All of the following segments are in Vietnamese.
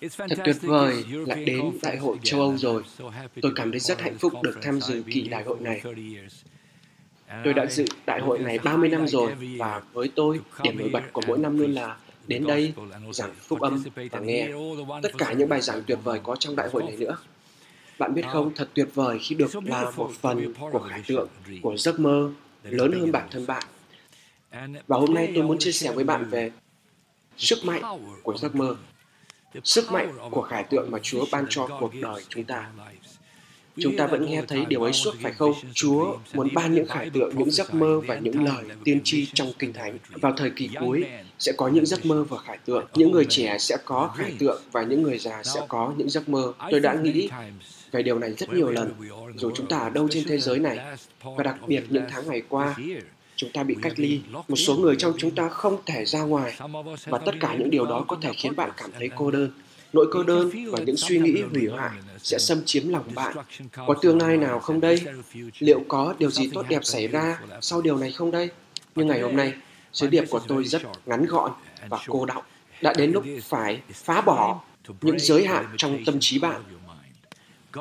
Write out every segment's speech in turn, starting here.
Thật tuyệt vời là đến Đại hội châu Âu rồi. Tôi cảm thấy rất hạnh phúc được tham dự kỳ đại hội này. Tôi đã dự đại hội này 30 năm rồi và với tôi, điểm nổi bật của mỗi năm luôn là đến đây giảng phúc âm và nghe tất cả những bài giảng tuyệt vời có trong đại hội này nữa. Bạn biết không, thật tuyệt vời khi được là một phần của khải tượng, của giấc mơ lớn hơn bản thân bạn. Và hôm nay tôi muốn chia sẻ với bạn về sức mạnh của giấc mơ, sức mạnh của khải tượng mà Chúa ban cho cuộc đời chúng ta. Chúng ta vẫn nghe thấy điều ấy suốt phải không? Chúa muốn ban những khải tượng, những giấc mơ và những lời tiên tri trong Kinh Thánh. Vào thời kỳ cuối, sẽ có những giấc mơ và khải tượng. Những người trẻ sẽ có khải tượng và những người già sẽ có những giấc mơ. Tôi đã nghĩ về điều này rất nhiều lần, dù chúng ta ở đâu trên thế giới này. Và đặc biệt những tháng ngày qua, chúng ta bị cách ly. Một số người trong chúng ta không thể ra ngoài. Và tất cả những điều đó có thể khiến bạn cảm thấy cô đơn. Nỗi cô đơn và những suy nghĩ hủy hoại sẽ xâm chiếm lòng bạn. Có tương lai nào không đây? Liệu có điều gì tốt đẹp xảy ra sau điều này không đây? Nhưng ngày hôm nay, sứ điệp của tôi rất ngắn gọn và cô đọng. Đã đến lúc phải phá bỏ những giới hạn trong tâm trí bạn.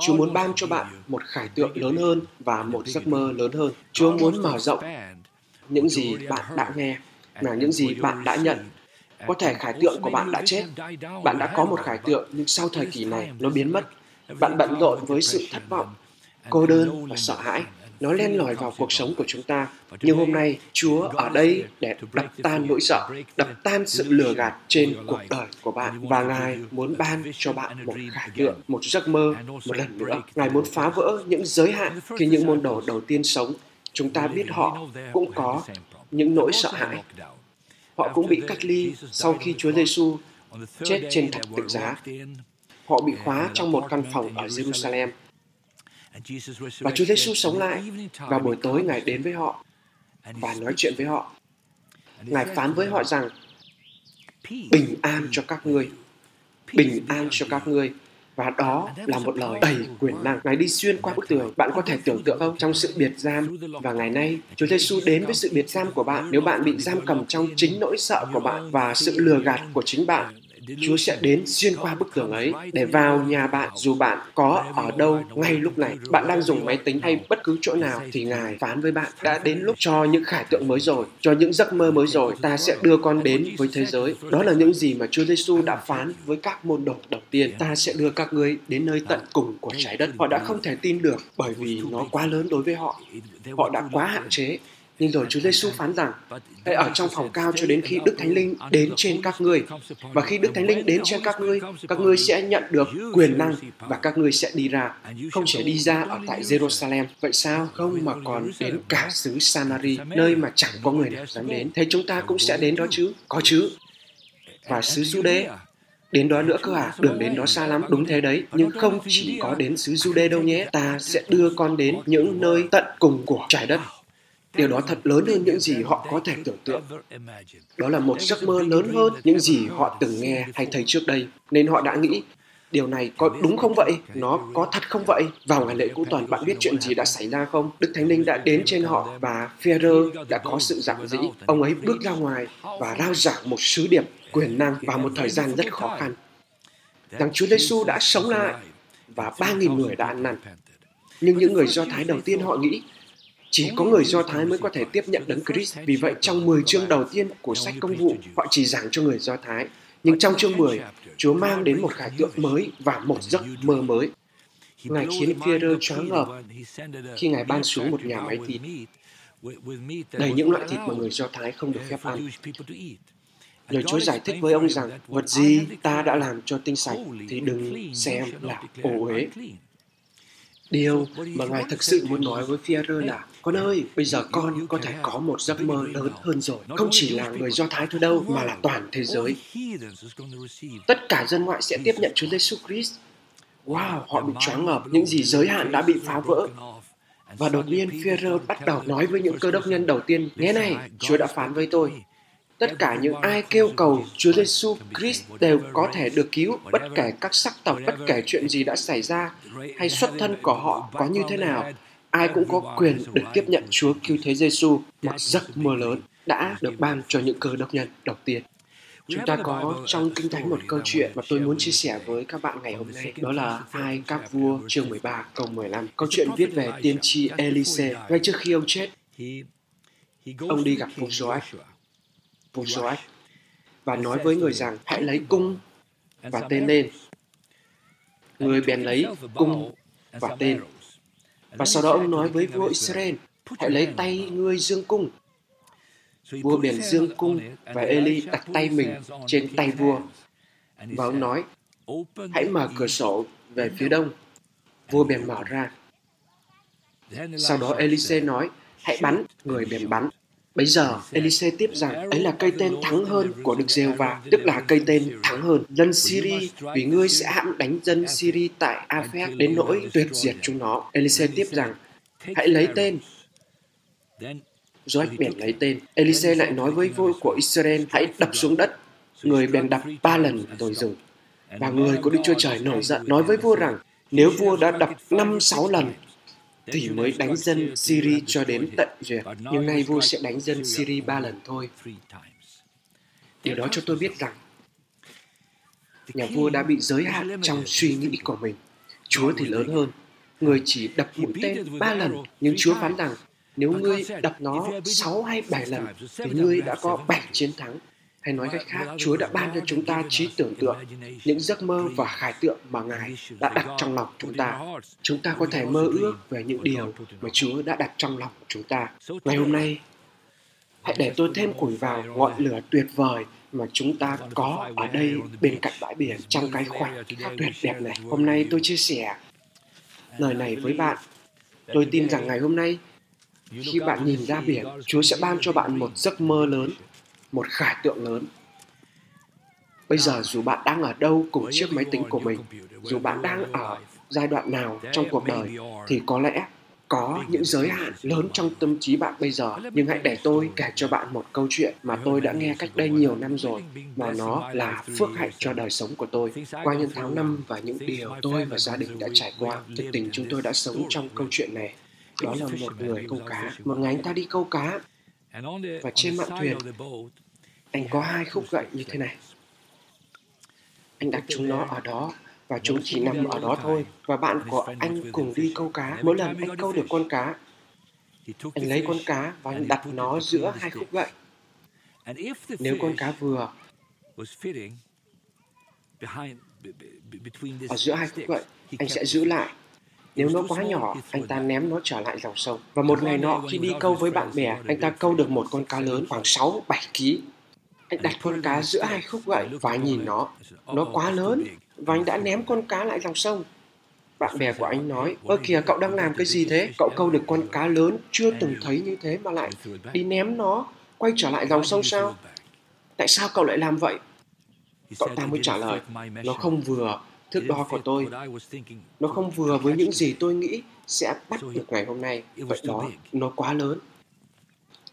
Chúa muốn ban cho bạn một khải tượng lớn hơn và một giấc mơ lớn hơn. Chúa muốn mở rộng những gì bạn đã nghe, là những gì bạn đã nhận có thể khải tượng của bạn đã chết. Bạn đã có một khải tượng nhưng sau thời kỳ này nó biến mất. Bạn bận rộn với sự thất vọng, cô đơn và sợ hãi. Nó len lỏi vào cuộc sống của chúng ta. Nhưng hôm nay, Chúa ở đây để đập tan nỗi sợ, đập tan sự lừa gạt trên cuộc đời của bạn. Và Ngài muốn ban cho bạn một khải tượng, một giấc mơ một lần nữa. Ngài muốn phá vỡ những giới hạn khi những môn đồ đầu tiên sống. Chúng ta biết họ cũng có những nỗi sợ hãi. Họ cũng bị cách ly sau khi Chúa Giêsu chết trên thập tự giá. Họ bị khóa trong một căn phòng ở Jerusalem. Và Chúa Giêsu sống lại và buổi tối Ngài đến với họ và nói chuyện với họ. Ngài phán với họ rằng bình an cho các ngươi, bình an cho các ngươi và đó là một lời đầy quyền năng. Ngài đi xuyên qua bức tường. Bạn có thể tưởng tượng không? Trong sự biệt giam và ngày nay, Chúa Giêsu đến với sự biệt giam của bạn. Nếu bạn bị giam cầm trong chính nỗi sợ của bạn và sự lừa gạt của chính bạn, Chúa sẽ đến xuyên qua bức tường ấy để vào nhà bạn dù bạn có ở đâu ngay lúc này. Bạn đang dùng máy tính hay bất cứ chỗ nào thì Ngài phán với bạn đã đến lúc cho những khải tượng mới rồi, cho những giấc mơ mới rồi. Ta sẽ đưa con đến với thế giới. Đó là những gì mà Chúa Giêsu đã phán với các môn đồ đầu tiên. Ta sẽ đưa các ngươi đến nơi tận cùng của trái đất. Họ đã không thể tin được bởi vì nó quá lớn đối với họ. Họ đã quá hạn chế nhưng rồi Chúa Giêsu phán rằng, hãy ở trong phòng cao cho đến khi Đức Thánh Linh đến trên các ngươi. Và khi Đức Thánh Linh đến trên các ngươi, các ngươi sẽ nhận được quyền năng và các ngươi sẽ đi ra. Không chỉ đi ra ở tại Jerusalem. Vậy sao? Không mà còn đến cả xứ Samari, nơi mà chẳng có người nào dám đến. Thế chúng ta cũng sẽ đến đó chứ? Có chứ. Và xứ Jude, Đến đó nữa cơ à, đường đến đó xa lắm, đúng thế đấy. Nhưng không chỉ có đến xứ Jude đâu nhé. Ta sẽ đưa con đến những nơi tận cùng của trái đất. Điều đó thật lớn hơn những gì họ có thể tưởng tượng. Đó là một giấc mơ lớn hơn những gì họ từng nghe hay thấy trước đây. Nên họ đã nghĩ, điều này có đúng không vậy? Nó có thật không vậy? Vào ngày lễ cuối tuần, bạn biết chuyện gì đã xảy ra không? Đức Thánh Linh đã đến trên họ và Führer đã có sự giảng dĩ. Ông ấy bước ra ngoài và rao giảng một sứ điệp quyền năng vào một thời gian rất khó khăn. Rằng Chúa Giêsu đã sống lại và 3.000 người đã ăn năn. Nhưng những người Do Thái đầu tiên họ nghĩ chỉ có người Do Thái mới có thể tiếp nhận đấng Christ. Vì vậy, trong 10 chương đầu tiên của sách công vụ, họ chỉ giảng cho người Do Thái. Nhưng trong chương 10, Chúa mang đến một khải tượng mới và một giấc mơ mới. Ngài khiến Führer choáng ngợp khi Ngài ban xuống một nhà máy thịt đầy những loại thịt mà người Do Thái không được phép ăn. Lời Chúa giải thích với ông rằng, vật gì ta đã làm cho tinh sạch thì đừng xem là ổ uế. Điều mà Ngài thực sự muốn nói với Führer là con ơi, bây giờ con có thể có một giấc mơ lớn hơn rồi. Không chỉ là người Do Thái thôi đâu, mà là toàn thế giới. Tất cả dân ngoại sẽ tiếp nhận Chúa Giêsu Christ. Wow, họ bị choáng ngợp, những gì giới hạn đã bị phá vỡ. Và đột nhiên Führer bắt đầu nói với những cơ đốc nhân đầu tiên, nghe này, Chúa đã phán với tôi, tất cả những ai kêu cầu Chúa Giêsu Christ đều có thể được cứu, bất kể các sắc tộc, bất kể chuyện gì đã xảy ra hay xuất thân của họ có như thế nào. Ai cũng có quyền được tiếp nhận Chúa cứu thế Giêsu, một giấc mơ lớn đã được ban cho những cơ đốc nhân đầu tiên. Chúng ta có trong Kinh Thánh một câu chuyện mà tôi muốn chia sẻ với các bạn ngày hôm nay. Đó là hai các vua chương 13 câu 15. Câu chuyện viết về tiên tri Elise. Ngay trước khi ông chết, ông đi gặp vua Joach. Vua Joach và nói với người rằng hãy lấy cung và tên lên. Người bèn lấy cung và tên. Và sau đó ông nói với vua Israel, hãy lấy tay ngươi dương cung Vua bèn dương cung và Eli đặt tay mình trên tay vua. Và ông nói, hãy mở cửa sổ về phía đông. Vua bèn mở ra. Sau đó Elise nói, hãy bắn, người bèn bắn. Bây giờ, Elise tiếp rằng, ấy là cây tên thắng hơn của Đức giê va tức là cây tên thắng hơn. Dân Syri, vì ngươi sẽ hãm đánh dân Syri tại Aphek đến nỗi tuyệt diệt chúng nó. Elise tiếp rằng, hãy lấy tên Joach bèn lấy tên. Elise lại nói với vua của Israel, hãy đập xuống đất. Người bèn đập ba lần rồi dừng. Và người của Đức Chúa Trời nổi giận, nói với vua rằng, nếu vua đã đập năm sáu lần, thì mới đánh dân Syria cho đến tận duyệt. Nhưng nay vua sẽ đánh dân Syria ba lần thôi. Điều đó cho tôi biết rằng, nhà vua đã bị giới hạn trong suy nghĩ của mình. Chúa thì lớn hơn. Người chỉ đập mũi tên ba lần, nhưng Chúa phán rằng nếu ngươi đập nó 6 hay 7 lần, thì ngươi đã có 7 chiến thắng. Hay nói cách khác, Chúa đã ban cho chúng ta trí tưởng tượng, những giấc mơ và khải tượng mà Ngài đã đặt trong lòng chúng ta. Chúng ta có thể mơ ước về những điều mà Chúa đã đặt trong lòng chúng ta. Ngày hôm nay, hãy để tôi thêm củi vào ngọn lửa tuyệt vời mà chúng ta có ở đây bên cạnh bãi biển trong cái khoảnh khắc tuyệt đẹp này. Hôm nay tôi chia sẻ lời này với bạn. Tôi tin rằng ngày hôm nay khi bạn nhìn ra biển, Chúa sẽ ban cho bạn một giấc mơ lớn, một khải tượng lớn. Bây giờ dù bạn đang ở đâu cùng chiếc máy tính của mình, dù bạn đang ở giai đoạn nào trong cuộc đời, thì có lẽ có những giới hạn lớn trong tâm trí bạn bây giờ. Nhưng hãy để tôi kể cho bạn một câu chuyện mà tôi đã nghe cách đây nhiều năm rồi mà nó là phước hạnh cho đời sống của tôi. Qua những tháng năm và những điều tôi và gia đình đã trải qua thực tình chúng tôi đã sống trong câu chuyện này. Đó là một người câu cá một ngày anh ta đi câu cá và trên mạn thuyền anh có hai khúc gậy như thế này. Anh đặt chúng nó ở đó và chúng chỉ nằm ở đó thôi và bạn của anh cùng đi câu cá. Mỗi lần anh câu được con cá anh lấy con cá và anh đặt nó giữa hai khúc gậy. Nếu con cá vừa ở giữa hai khúc gậy anh sẽ giữ lại nếu nó quá nhỏ, anh ta ném nó trở lại dòng sông. Và một ngày nọ khi đi câu với bạn bè, anh ta câu được một con cá lớn khoảng 6-7 kg. Anh đặt con cá giữa hai khúc gậy và anh nhìn nó. Nó quá lớn và anh đã ném con cá lại dòng sông. Bạn bè của anh nói, ơ kìa cậu đang làm cái gì thế? Cậu câu được con cá lớn chưa từng thấy như thế mà lại đi ném nó quay trở lại dòng sông sao? Tại sao cậu lại làm vậy? Cậu ta mới trả lời, nó không vừa thước đo của tôi. Nó không vừa với những gì tôi nghĩ sẽ bắt được ngày hôm nay. Vậy đó, nó quá lớn.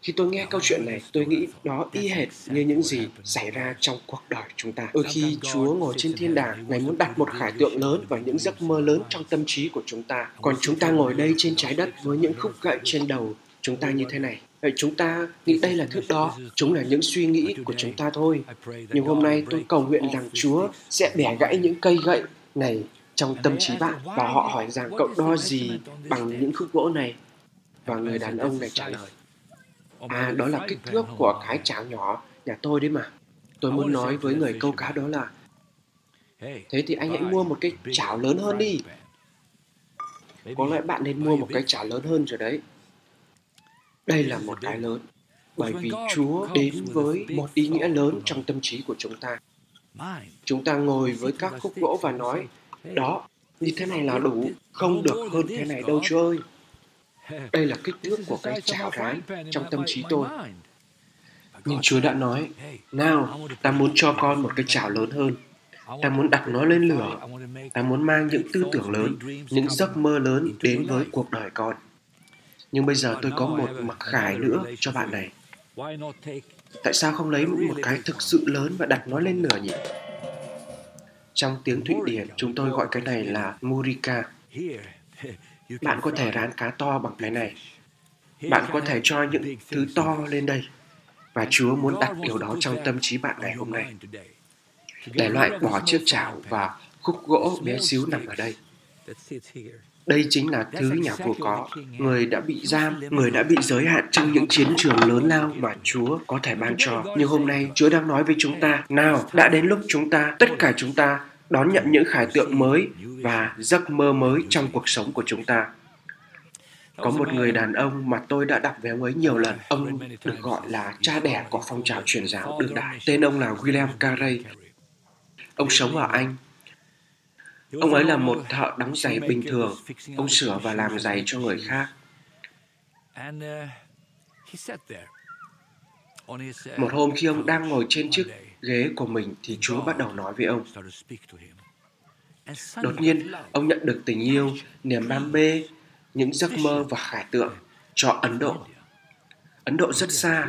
Khi tôi nghe câu chuyện này, tôi nghĩ đó y hệt như những gì xảy ra trong cuộc đời chúng ta. Đôi khi Chúa ngồi trên thiên đàng, Ngài muốn đặt một khải tượng lớn và những giấc mơ lớn trong tâm trí của chúng ta. Còn chúng ta ngồi đây trên trái đất với những khúc gậy trên đầu chúng ta như thế này. Vậy chúng ta nghĩ đây là thước đo, chúng là những suy nghĩ của chúng ta thôi. Nhưng hôm nay tôi cầu nguyện rằng Chúa sẽ bẻ gãy những cây gậy này trong tâm trí bạn và họ hỏi rằng cậu đo gì bằng những khúc gỗ này? Và người đàn ông này trả lời à đó là kích thước của cái chảo nhỏ nhà tôi đấy mà. Tôi muốn nói với người câu cá đó là thế thì anh hãy mua một cái chảo lớn hơn đi. Có lẽ bạn nên mua một cái chảo lớn hơn rồi đấy đây là một cái lớn bởi vì chúa đến với một ý nghĩa lớn trong tâm trí của chúng ta. Chúng ta ngồi với các khúc gỗ và nói đó như thế này là đủ không được hơn thế này đâu chúa ơi đây là kích thước của cái chảo rán trong tâm trí tôi. nhưng chúa đã nói nào ta muốn cho con một cái chảo lớn hơn. Ta muốn đặt nó lên lửa. Ta muốn mang những tư tưởng lớn những giấc mơ lớn đến với cuộc đời con nhưng bây giờ tôi có một mặc khải nữa cho bạn này tại sao không lấy một cái thực sự lớn và đặt nó lên lửa nhỉ trong tiếng Thụy Điển, chúng tôi gọi cái này là Murika. Bạn có thể rán cá to bằng cái này. Bạn có thể cho những thứ to lên đây. Và Chúa muốn đặt điều đó trong tâm trí bạn ngày hôm nay. Để loại bỏ chiếc chảo và khúc gỗ bé xíu nằm ở đây. Đây chính là thứ nhà vua có. Người đã bị giam, người đã bị giới hạn trong những chiến trường lớn lao mà Chúa có thể ban cho. Nhưng hôm nay Chúa đang nói với chúng ta, nào, đã đến lúc chúng ta, tất cả chúng ta đón nhận những khải tượng mới và giấc mơ mới trong cuộc sống của chúng ta. Có một người đàn ông mà tôi đã đọc về ông ấy nhiều lần. Ông được gọi là cha đẻ của phong trào truyền giáo đương đại. Tên ông là William Carey. Ông sống ở Anh Ông ấy là một thợ đóng giày bình thường. Ông sửa và làm giày cho người khác. Một hôm khi ông đang ngồi trên chiếc ghế của mình thì Chúa bắt đầu nói với ông. Đột nhiên, ông nhận được tình yêu, niềm đam mê, những giấc mơ và khải tượng cho Ấn Độ. Ấn Độ rất xa,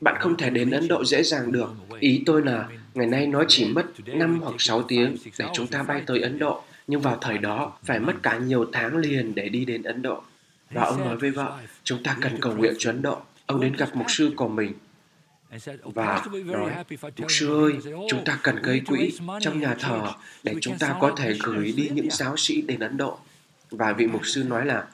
bạn không thể đến Ấn Độ dễ dàng được. Ý tôi là ngày nay nó chỉ mất 5 hoặc 6 tiếng để chúng ta bay tới Ấn Độ, nhưng vào thời đó phải mất cả nhiều tháng liền để đi đến Ấn Độ. Và ông nói với vợ, chúng ta cần cầu nguyện cho Ấn Độ. Ông đến gặp mục sư của mình và nói, mục sư ơi, chúng ta cần gây quỹ trong nhà thờ để chúng ta có thể gửi đi những giáo sĩ đến Ấn Độ. Và vị mục sư nói là,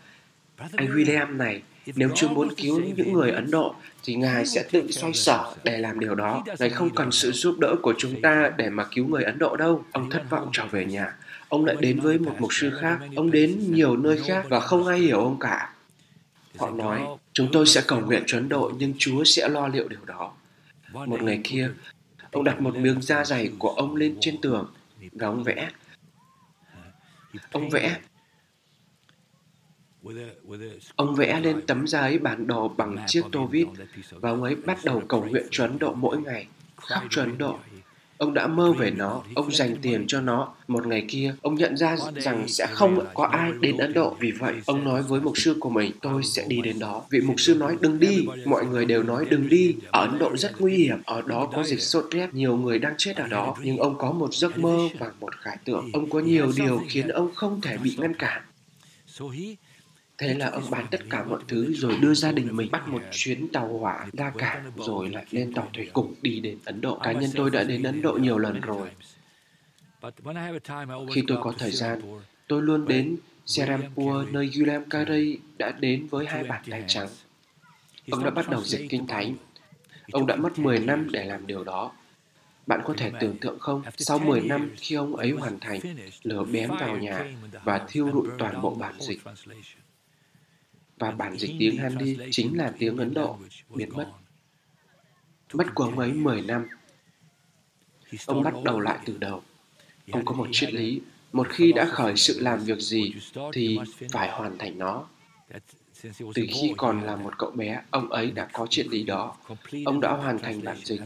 anh William này, nếu Chúa muốn cứu những người Ấn Độ thì Ngài sẽ tự xoay sở để làm điều đó. Ngài không cần sự giúp đỡ của chúng ta để mà cứu người Ấn Độ đâu. Ông thất vọng trở về nhà. Ông lại đến với một mục sư khác. Ông đến nhiều nơi khác và không ai hiểu ông cả. Họ nói, chúng tôi sẽ cầu nguyện cho Ấn Độ nhưng Chúa sẽ lo liệu điều đó. Một ngày kia, ông đặt một miếng da dày của ông lên trên tường và ông vẽ. Ông vẽ Ông vẽ lên tấm giấy bản đồ bằng chiếc tô vít và ông ấy bắt đầu cầu nguyện cho Ấn Độ mỗi ngày, khóc cho Ấn Độ. Ông đã mơ về nó, ông dành tiền cho nó. Một ngày kia, ông nhận ra rằng sẽ không có ai đến Ấn Độ. Vì vậy, ông nói với mục sư của mình, tôi sẽ đi đến đó. Vị mục sư nói, đừng đi. Mọi người đều nói, đừng đi. Ở Ấn Độ rất nguy hiểm. Ở đó có dịch sốt rét, nhiều người đang chết ở đó. Nhưng ông có một giấc mơ và một khải tượng. Ông có nhiều điều khiến ông không thể bị ngăn cản. Thế là ông bán tất cả mọi thứ rồi đưa gia đình mình bắt một chuyến tàu hỏa ra cảng rồi lại lên tàu thủy cùng đi đến Ấn Độ. Cá nhân tôi đã đến Ấn Độ nhiều lần rồi. Khi tôi có thời gian, tôi luôn đến Serampur nơi Gulam Carey đã đến với hai bàn tay trắng. Ông đã bắt đầu dịch kinh thánh. Ông đã mất 10 năm để làm điều đó. Bạn có thể tưởng tượng không, sau 10 năm khi ông ấy hoàn thành, lửa bén vào nhà và thiêu rụi toàn bộ bản dịch và bản dịch tiếng Hindi chính là tiếng Ấn Độ biến mất. Mất của ông ấy 10 năm. Ông bắt đầu lại từ đầu. Ông có một triết lý, một khi đã khởi sự làm việc gì thì phải hoàn thành nó. Từ khi còn là một cậu bé, ông ấy đã có triết lý đó. Ông đã hoàn thành bản dịch.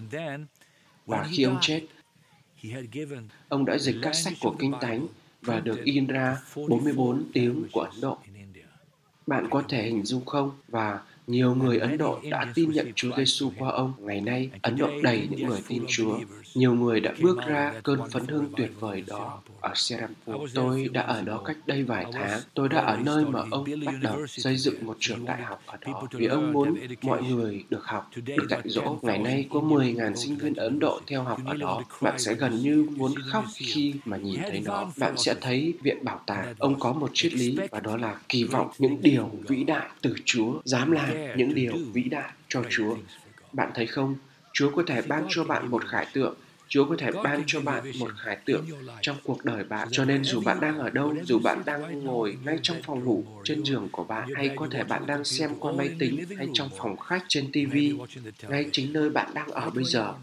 Và khi ông chết, ông đã dịch các sách của Kinh Thánh và được in ra 44 tiếng của Ấn Độ. Bạn có thể hình dung không? Và nhiều người Ấn Độ đã tin nhận Chúa Giêsu qua ông. Ngày nay, Ấn Độ đầy những người tin Chúa. Nhiều người đã bước ra cơn phấn hưng tuyệt vời đó ở Serampur. Tôi đã ở đó cách đây vài tháng. Tôi đã ở nơi mà ông bắt đầu xây dựng một trường đại học ở đó. Vì ông muốn mọi người được học, được dạy dỗ. Ngày nay có 10.000 sinh viên Ấn Độ theo học ở đó. Bạn sẽ gần như muốn khóc khi mà nhìn thấy nó. Bạn sẽ thấy viện bảo tàng. Ông có một triết lý và đó là kỳ vọng những điều vĩ đại từ Chúa, dám làm những điều vĩ đại cho Chúa. Bạn thấy không? Chúa có thể ban cho bạn một khải tượng. Chúa có thể ban cho bạn một khải tượng trong cuộc đời bạn. Cho nên dù bạn đang ở đâu, dù bạn đang ngồi ngay trong phòng ngủ, trên giường của bạn, hay có thể bạn đang xem qua máy tính, hay trong phòng khách trên TV, ngay chính nơi bạn đang ở bây giờ,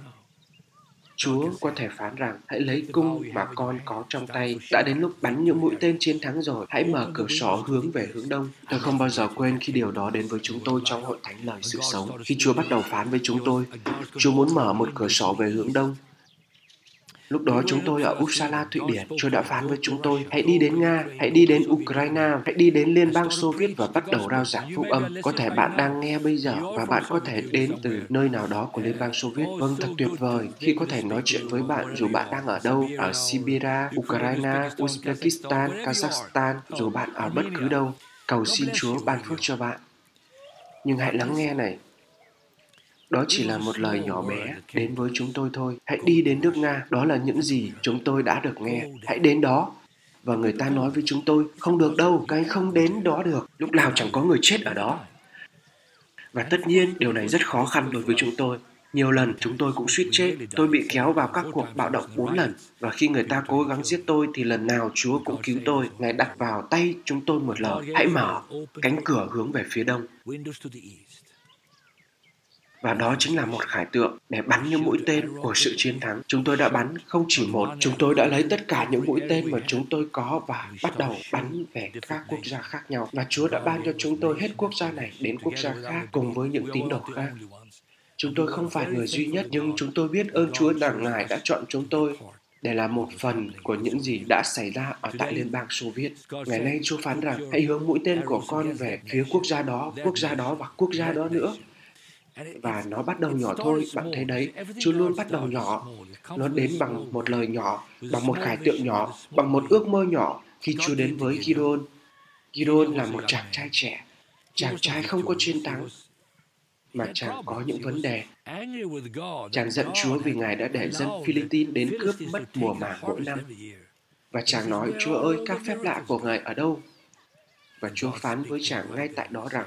Chúa có thể phán rằng hãy lấy cung mà con có trong tay. Đã đến lúc bắn những mũi tên chiến thắng rồi, hãy mở cửa sổ hướng về hướng đông. Tôi không bao giờ quên khi điều đó đến với chúng tôi trong hội thánh lời sự sống. Khi Chúa bắt đầu phán với chúng tôi, Chúa muốn mở một cửa sổ về hướng đông Lúc đó chúng tôi ở Uppsala, Thụy Điển. Chúa đã phán với chúng tôi, hãy đi đến Nga, hãy đi đến Ukraine, hãy đi đến Liên bang Xô Viết và bắt đầu rao giảng phúc âm. Có thể bạn đang nghe bây giờ và bạn có thể đến từ nơi nào đó của Liên bang Xô Viết. Vâng, thật tuyệt vời khi có thể nói chuyện với bạn dù bạn đang ở đâu, ở Siberia, Ukraine, Uzbekistan, Kazakhstan, dù bạn ở bất cứ đâu. Cầu xin Chúa ban phước cho bạn. Nhưng hãy lắng nghe này, đó chỉ là một lời nhỏ bé đến với chúng tôi thôi. Hãy đi đến nước Nga, đó là những gì chúng tôi đã được nghe. Hãy đến đó. Và người ta nói với chúng tôi, không được đâu, các anh không đến đó được. Lúc nào chẳng có người chết ở đó. Và tất nhiên, điều này rất khó khăn đối với chúng tôi. Nhiều lần chúng tôi cũng suýt chết. Tôi bị kéo vào các cuộc bạo động bốn lần. Và khi người ta cố gắng giết tôi thì lần nào Chúa cũng cứu tôi. Ngài đặt vào tay chúng tôi một lời. Hãy mở cánh cửa hướng về phía đông. Và đó chính là một khải tượng để bắn những mũi tên của sự chiến thắng. Chúng tôi đã bắn không chỉ một, chúng tôi đã lấy tất cả những mũi tên mà chúng tôi có và bắt đầu bắn về các quốc gia khác nhau. Và Chúa đã ban cho chúng tôi hết quốc gia này đến quốc gia khác cùng với những tín đồ khác. Chúng tôi không phải người duy nhất nhưng chúng tôi biết ơn Chúa rằng Ngài đã chọn chúng tôi để là một phần của những gì đã xảy ra ở tại Liên bang Xô Viết. Ngày nay Chúa phán rằng hãy hướng mũi tên của con về phía quốc gia đó, quốc gia đó và quốc gia đó nữa và nó bắt đầu nhỏ thôi bạn thấy đấy chúa luôn bắt đầu nhỏ. nó đến bằng một lời nhỏ bằng một khải tượng nhỏ bằng một ước mơ nhỏ. Khi chúa đến với Gideon Gideon là một chàng trai trẻ. Chàng trai không có chiến thắng mà chàng có những vấn đề. chàng giận chúa vì ngài đã để dân philippines đến cướp mất mùa màng mỗi năm. và chàng nói chúa ơi các phép lạ của ngài ở đâu? và chúa phán với chàng ngay tại đó rằng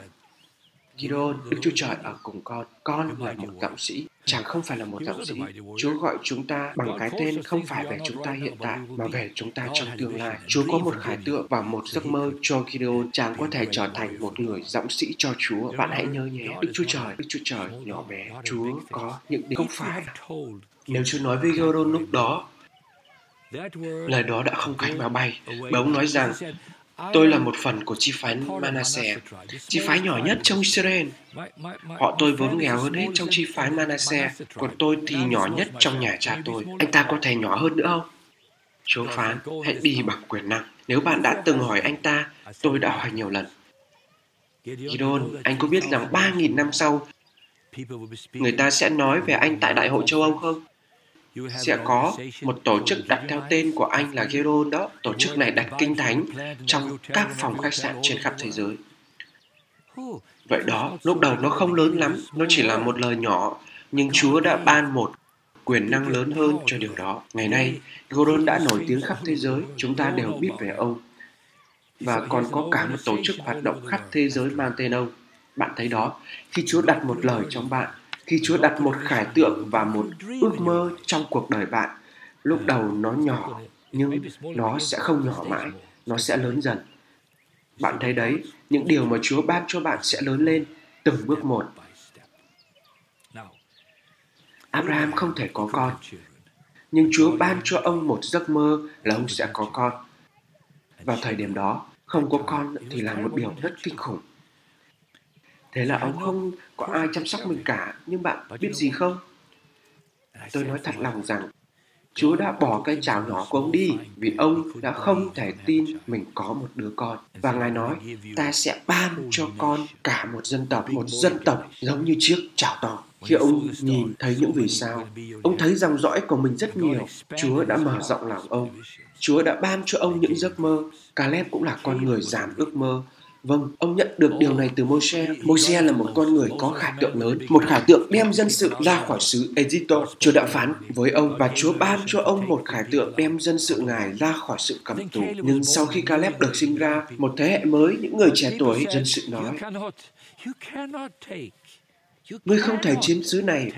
Gideon, Đức Chúa Trời ở cùng con. Con là một đạo sĩ. Chàng không phải là một đạo sĩ. Chúa gọi chúng ta bằng cái tên không phải về chúng ta hiện tại, mà về chúng ta trong tương lai. Chúa có một khải tượng và một giấc mơ cho Gideon. Chàng có thể trở thành một người giọng sĩ cho Chúa. Bạn hãy nhớ nhé, Đức Chúa Trời, Đức Chúa Trời nhỏ bé. Chúa có những điều không phải. Nếu Chúa nói với Gideon lúc đó, lời đó đã không cánh mà bay. Bởi ông nói rằng Tôi là một phần của chi phái Manasseh, chi phái nhỏ nhất trong Israel. Họ tôi vốn nghèo hơn hết trong chi phái Manasseh, còn tôi thì nhỏ nhất trong nhà cha tôi. Anh ta có thể nhỏ hơn nữa không? Chúa phán, hãy đi bằng quyền năng. Nếu bạn đã từng hỏi anh ta, tôi đã hỏi nhiều lần. Gideon, anh có biết rằng 3.000 năm sau, người ta sẽ nói về anh tại Đại hội châu Âu không? Sẽ có một tổ chức đặt theo tên của anh là Geron đó. Tổ chức này đặt kinh thánh trong các phòng khách sạn trên khắp thế giới. Vậy đó, lúc đầu nó không lớn lắm, nó chỉ là một lời nhỏ, nhưng Chúa đã ban một quyền năng lớn hơn cho điều đó. Ngày nay, Goron đã nổi tiếng khắp thế giới, chúng ta đều biết về ông. Và còn có cả một tổ chức hoạt động khắp thế giới mang tên ông. Bạn thấy đó, khi Chúa đặt một lời trong bạn, khi Chúa đặt một khải tượng và một ước mơ trong cuộc đời bạn, lúc đầu nó nhỏ, nhưng nó sẽ không nhỏ mãi, nó sẽ lớn dần. Bạn thấy đấy, những điều mà Chúa ban cho bạn sẽ lớn lên từng bước một. Abraham không thể có con, nhưng Chúa ban cho ông một giấc mơ là ông sẽ có con. Vào thời điểm đó, không có con thì là một điều rất kinh khủng. Thế là ông không có ai chăm sóc mình cả, nhưng bạn biết gì không? Tôi nói thật lòng rằng Chúa đã bỏ cây chảo nhỏ của ông đi vì ông đã không thể tin mình có một đứa con. Và Ngài nói, ta sẽ ban cho con cả một dân tộc, một dân tộc giống như chiếc chảo to. Khi ông nhìn thấy những vì sao, ông thấy dòng dõi của mình rất nhiều. Chúa đã mở rộng lòng ông. Chúa đã ban cho ông những giấc mơ. Caleb cũng là con người giảm ước mơ Vâng, ông nhận được điều này từ Moshe. Moshe là một con người có khả tượng lớn, một khả tượng đem dân sự ra khỏi xứ Egypto. Chúa đã phán với ông và Chúa ban cho ông một khả tượng đem dân sự ngài ra khỏi sự cầm tù. Nhưng sau khi Caleb được sinh ra, một thế hệ mới, những người trẻ tuổi, dân sự nói, Ngươi không thể chiếm xứ này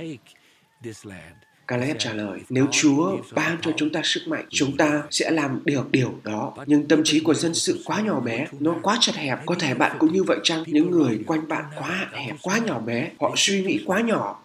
Caleb trả lời, nếu Chúa ban cho chúng ta sức mạnh, chúng ta sẽ làm được điều đó. Nhưng tâm trí của dân sự quá nhỏ bé, nó quá chật hẹp. Có thể bạn cũng như vậy chăng? Những người quanh bạn quá hạn hẹp, quá nhỏ bé, họ suy nghĩ quá nhỏ.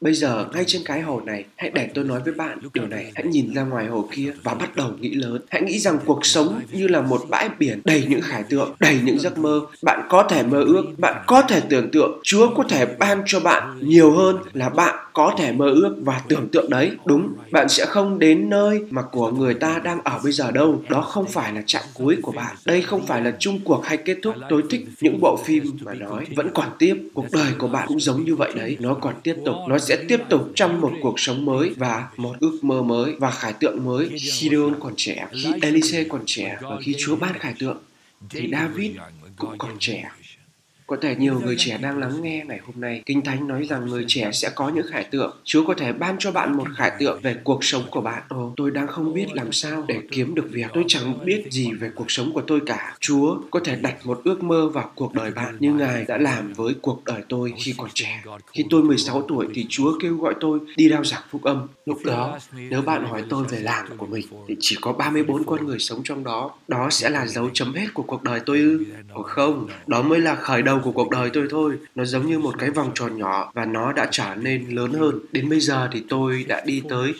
Bây giờ, ngay trên cái hồ này, hãy để tôi nói với bạn điều này. Hãy nhìn ra ngoài hồ kia và bắt đầu nghĩ lớn. Hãy nghĩ rằng cuộc sống như là một bãi biển đầy những khải tượng, đầy những giấc mơ. Bạn có thể mơ ước, bạn có thể tưởng tượng. Chúa có thể ban cho bạn nhiều hơn là bạn có thể mơ ước và tưởng tượng đấy. Đúng, bạn sẽ không đến nơi mà của người ta đang ở bây giờ đâu. Đó không phải là trạng cuối của bạn. Đây không phải là chung cuộc hay kết thúc. Tôi thích những bộ phim mà nói vẫn còn tiếp. Cuộc đời của bạn cũng giống như vậy đấy. Nó còn tiếp tục. Nó sẽ tiếp tục trong một cuộc sống mới và một ước mơ mới và khải tượng mới. Gideon còn trẻ, khi Elise còn trẻ và khi Chúa ban khải tượng thì David cũng còn trẻ. Có thể nhiều người trẻ đang lắng nghe ngày hôm nay. Kinh Thánh nói rằng người trẻ sẽ có những khải tượng. Chúa có thể ban cho bạn một khải tượng về cuộc sống của bạn. Ồ, tôi đang không biết làm sao để kiếm được việc. Tôi chẳng biết gì về cuộc sống của tôi cả. Chúa có thể đặt một ước mơ vào cuộc đời bạn như Ngài đã làm với cuộc đời tôi khi còn trẻ. Khi tôi 16 tuổi thì Chúa kêu gọi tôi đi rao giảng phúc âm. Lúc đó, nếu bạn hỏi tôi về làng của mình thì chỉ có 34 con người sống trong đó. Đó sẽ là dấu chấm hết của cuộc đời tôi ư? Ồ không, đó mới là khởi đầu của cuộc đời tôi thôi. Nó giống như một cái vòng tròn nhỏ và nó đã trở nên lớn hơn. Đến bây giờ thì tôi đã đi tới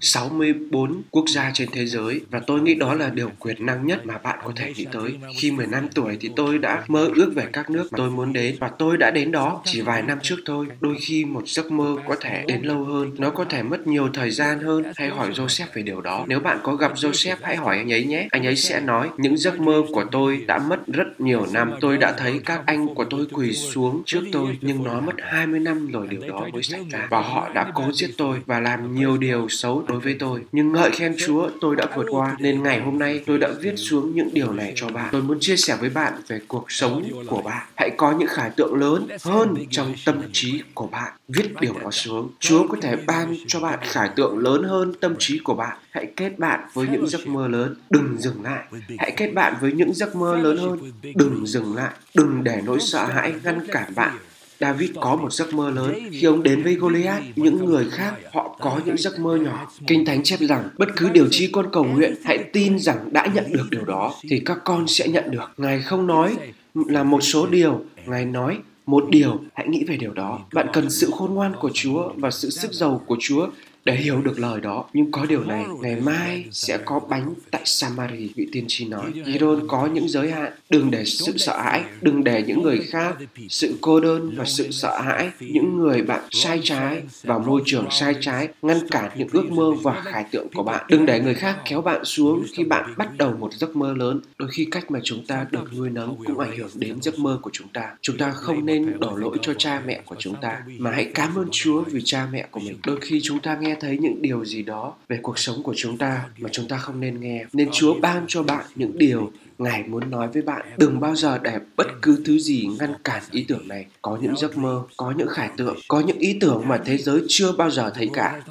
64 quốc gia trên thế giới và tôi nghĩ đó là điều quyền năng nhất mà bạn có thể nghĩ tới. Khi 15 tuổi thì tôi đã mơ ước về các nước mà tôi muốn đến và tôi đã đến đó chỉ vài năm trước thôi. Đôi khi một giấc mơ có thể đến lâu hơn, nó có thể mất nhiều thời gian hơn. Hãy hỏi Joseph về điều đó. Nếu bạn có gặp Joseph hãy hỏi anh ấy nhé. Anh ấy sẽ nói những giấc mơ của tôi đã mất rất nhiều năm. Tôi đã thấy các anh của tôi quỳ xuống trước tôi nhưng nó mất 20 năm rồi điều đó mới xảy ra và họ đã cố giết tôi và làm nhiều điều xấu đối với tôi. Nhưng ngợi khen Chúa, tôi đã vượt qua nên ngày hôm nay tôi đã viết xuống những điều này cho bạn. Tôi muốn chia sẻ với bạn về cuộc sống của bạn. Hãy có những khải tượng lớn hơn trong tâm trí của bạn. Viết điều đó xuống. Chúa có thể ban cho bạn khải tượng lớn hơn tâm trí của bạn. Hãy kết bạn với những giấc mơ lớn. Đừng dừng lại. Hãy kết bạn với những giấc mơ lớn hơn. Đừng dừng lại. Đừng để nỗi sợ hãi ngăn cản bạn David có một giấc mơ lớn khi ông đến với Goliath. Những người khác họ có những giấc mơ nhỏ. Kinh Thánh chép rằng bất cứ điều chi con cầu nguyện, hãy tin rằng đã nhận được điều đó thì các con sẽ nhận được. Ngài không nói là một số điều, Ngài nói một điều, hãy nghĩ về điều đó. Bạn cần sự khôn ngoan của Chúa và sự sức giàu của Chúa để hiểu được lời đó. Nhưng có điều này, ngày mai sẽ có bánh tại Samari, vị tiên tri nói. Giron có những giới hạn. Đừng để sự sợ hãi, đừng để những người khác, sự cô đơn và sự sợ hãi, những người bạn sai trái và môi trường sai trái, ngăn cản những ước mơ và khải tượng của bạn. Đừng để người khác kéo bạn xuống khi bạn bắt đầu một giấc mơ lớn. Đôi khi cách mà chúng ta được nuôi nấng cũng ảnh hưởng đến giấc mơ của chúng ta. Chúng ta không nên đổ lỗi cho cha mẹ của chúng ta, mà hãy cảm ơn Chúa vì cha mẹ của mình. Đôi khi chúng ta nghe thấy những điều gì đó về cuộc sống của chúng ta mà chúng ta không nên nghe. Nên chúa ban cho bạn những điều ngài muốn nói với bạn. Đừng bao giờ để bất cứ thứ gì ngăn cản ý tưởng này. Có những giấc mơ, có những khải tượng, có những ý tưởng mà thế giới chưa bao giờ thấy cả.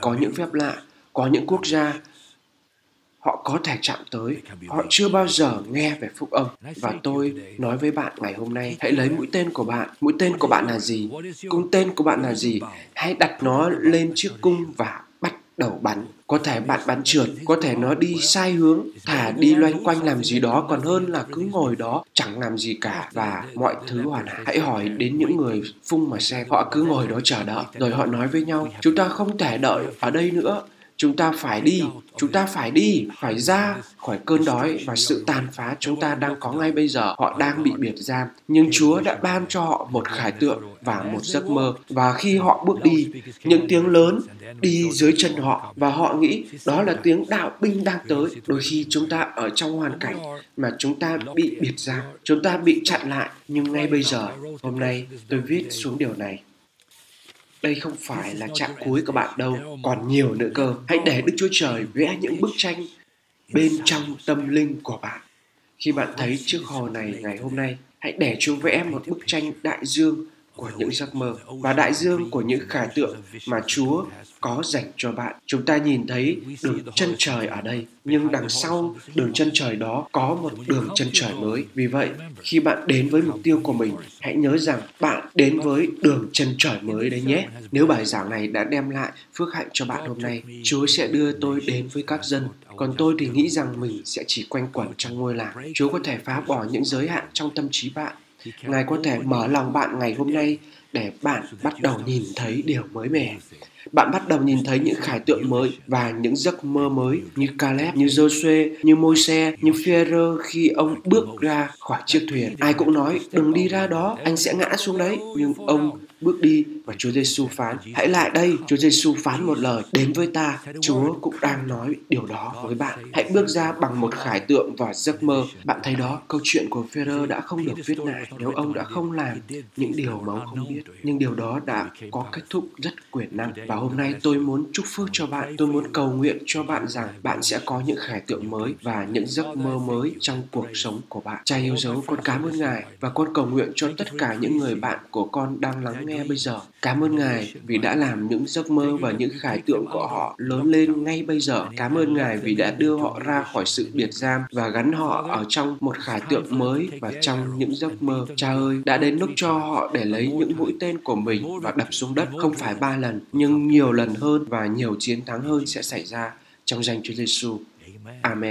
Có những phép lạ, có những quốc gia họ có thể chạm tới. Họ chưa bao giờ nghe về phúc âm. Và tôi nói với bạn ngày hôm nay hãy lấy mũi tên của bạn. Mũi tên của bạn là gì? cung tên của bạn là gì? hãy đặt nó lên chiếc cung và bắt đầu bắn. Có thể bạn bắn trượt có thể nó đi sai hướng thả đi loanh quanh làm gì đó còn hơn là cứ ngồi đó chẳng làm gì cả. Và mọi thứ hoàn hảo hãy hỏi đến những người phung mà xem. họ cứ ngồi đó chờ đợi rồi họ nói với nhau chúng ta không thể đợi ở đây nữa chúng ta phải đi chúng ta phải đi phải ra khỏi cơn đói và sự tàn phá chúng ta đang có ngay bây giờ họ đang bị biệt giam nhưng chúa đã ban cho họ một khải tượng và một giấc mơ và khi họ bước đi những tiếng lớn đi dưới chân họ và họ nghĩ đó là tiếng đạo binh đang tới đôi khi chúng ta ở trong hoàn cảnh mà chúng ta bị biệt giam chúng ta bị chặn lại nhưng ngay bây giờ hôm nay tôi viết xuống điều này đây không phải là chặng cuối của bạn đâu, còn nhiều nữa cơ. Hãy để Đức Chúa Trời vẽ những bức tranh bên trong tâm linh của bạn. Khi bạn thấy chiếc hồ này ngày hôm nay, hãy để Chúa vẽ một bức tranh đại dương của những giấc mơ và đại dương của những khải tượng mà Chúa có dành cho bạn. Chúng ta nhìn thấy đường chân trời ở đây, nhưng đằng sau đường chân trời đó có một đường chân trời mới. Vì vậy, khi bạn đến với mục tiêu của mình, hãy nhớ rằng bạn đến với đường chân trời mới đấy nhé. Nếu bài giảng này đã đem lại phước hạnh cho bạn hôm nay, Chúa sẽ đưa tôi đến với các dân. Còn tôi thì nghĩ rằng mình sẽ chỉ quanh quẩn trong ngôi làng. Chúa có thể phá bỏ những giới hạn trong tâm trí bạn Ngài có thể mở lòng bạn ngày hôm nay để bạn bắt đầu nhìn thấy điều mới mẻ. Bạn bắt đầu nhìn thấy những khải tượng mới và những giấc mơ mới như Caleb, như Joshua, như Môi-se, như Phêrô khi ông bước ra khỏi chiếc thuyền. Ai cũng nói đừng đi ra đó, anh sẽ ngã xuống đấy. Nhưng ông bước đi và Chúa Giêsu phán, hãy lại đây. Chúa Giêsu phán một lời, đến với ta. Chúa cũng đang nói điều đó với bạn. Hãy bước ra bằng một khải tượng và giấc mơ. Bạn thấy đó, câu chuyện của Phêrô đã không được viết lại nếu ông đã không làm những điều mà ông không biết. Nhưng điều đó đã có kết thúc rất quyền năng. Và hôm nay tôi muốn chúc phước cho bạn. Tôi muốn cầu nguyện cho bạn rằng bạn sẽ có những khải tượng mới và những giấc mơ mới trong cuộc sống của bạn. Cha yêu dấu, con cảm ơn Ngài và con cầu nguyện cho tất cả những người bạn của con đang lắng nghe bây giờ. Cảm ơn Ngài vì đã làm những giấc mơ và những khải tượng của họ lớn lên ngay bây giờ. Cảm ơn Ngài vì đã đưa họ ra khỏi sự biệt giam và gắn họ ở trong một khải tượng mới và trong những giấc mơ. Cha ơi, đã đến lúc cho họ để lấy những mũi tên của mình và đập xuống đất không phải ba lần nhưng nhiều lần hơn và nhiều chiến thắng hơn sẽ xảy ra trong danh Chúa Giêsu. Amen.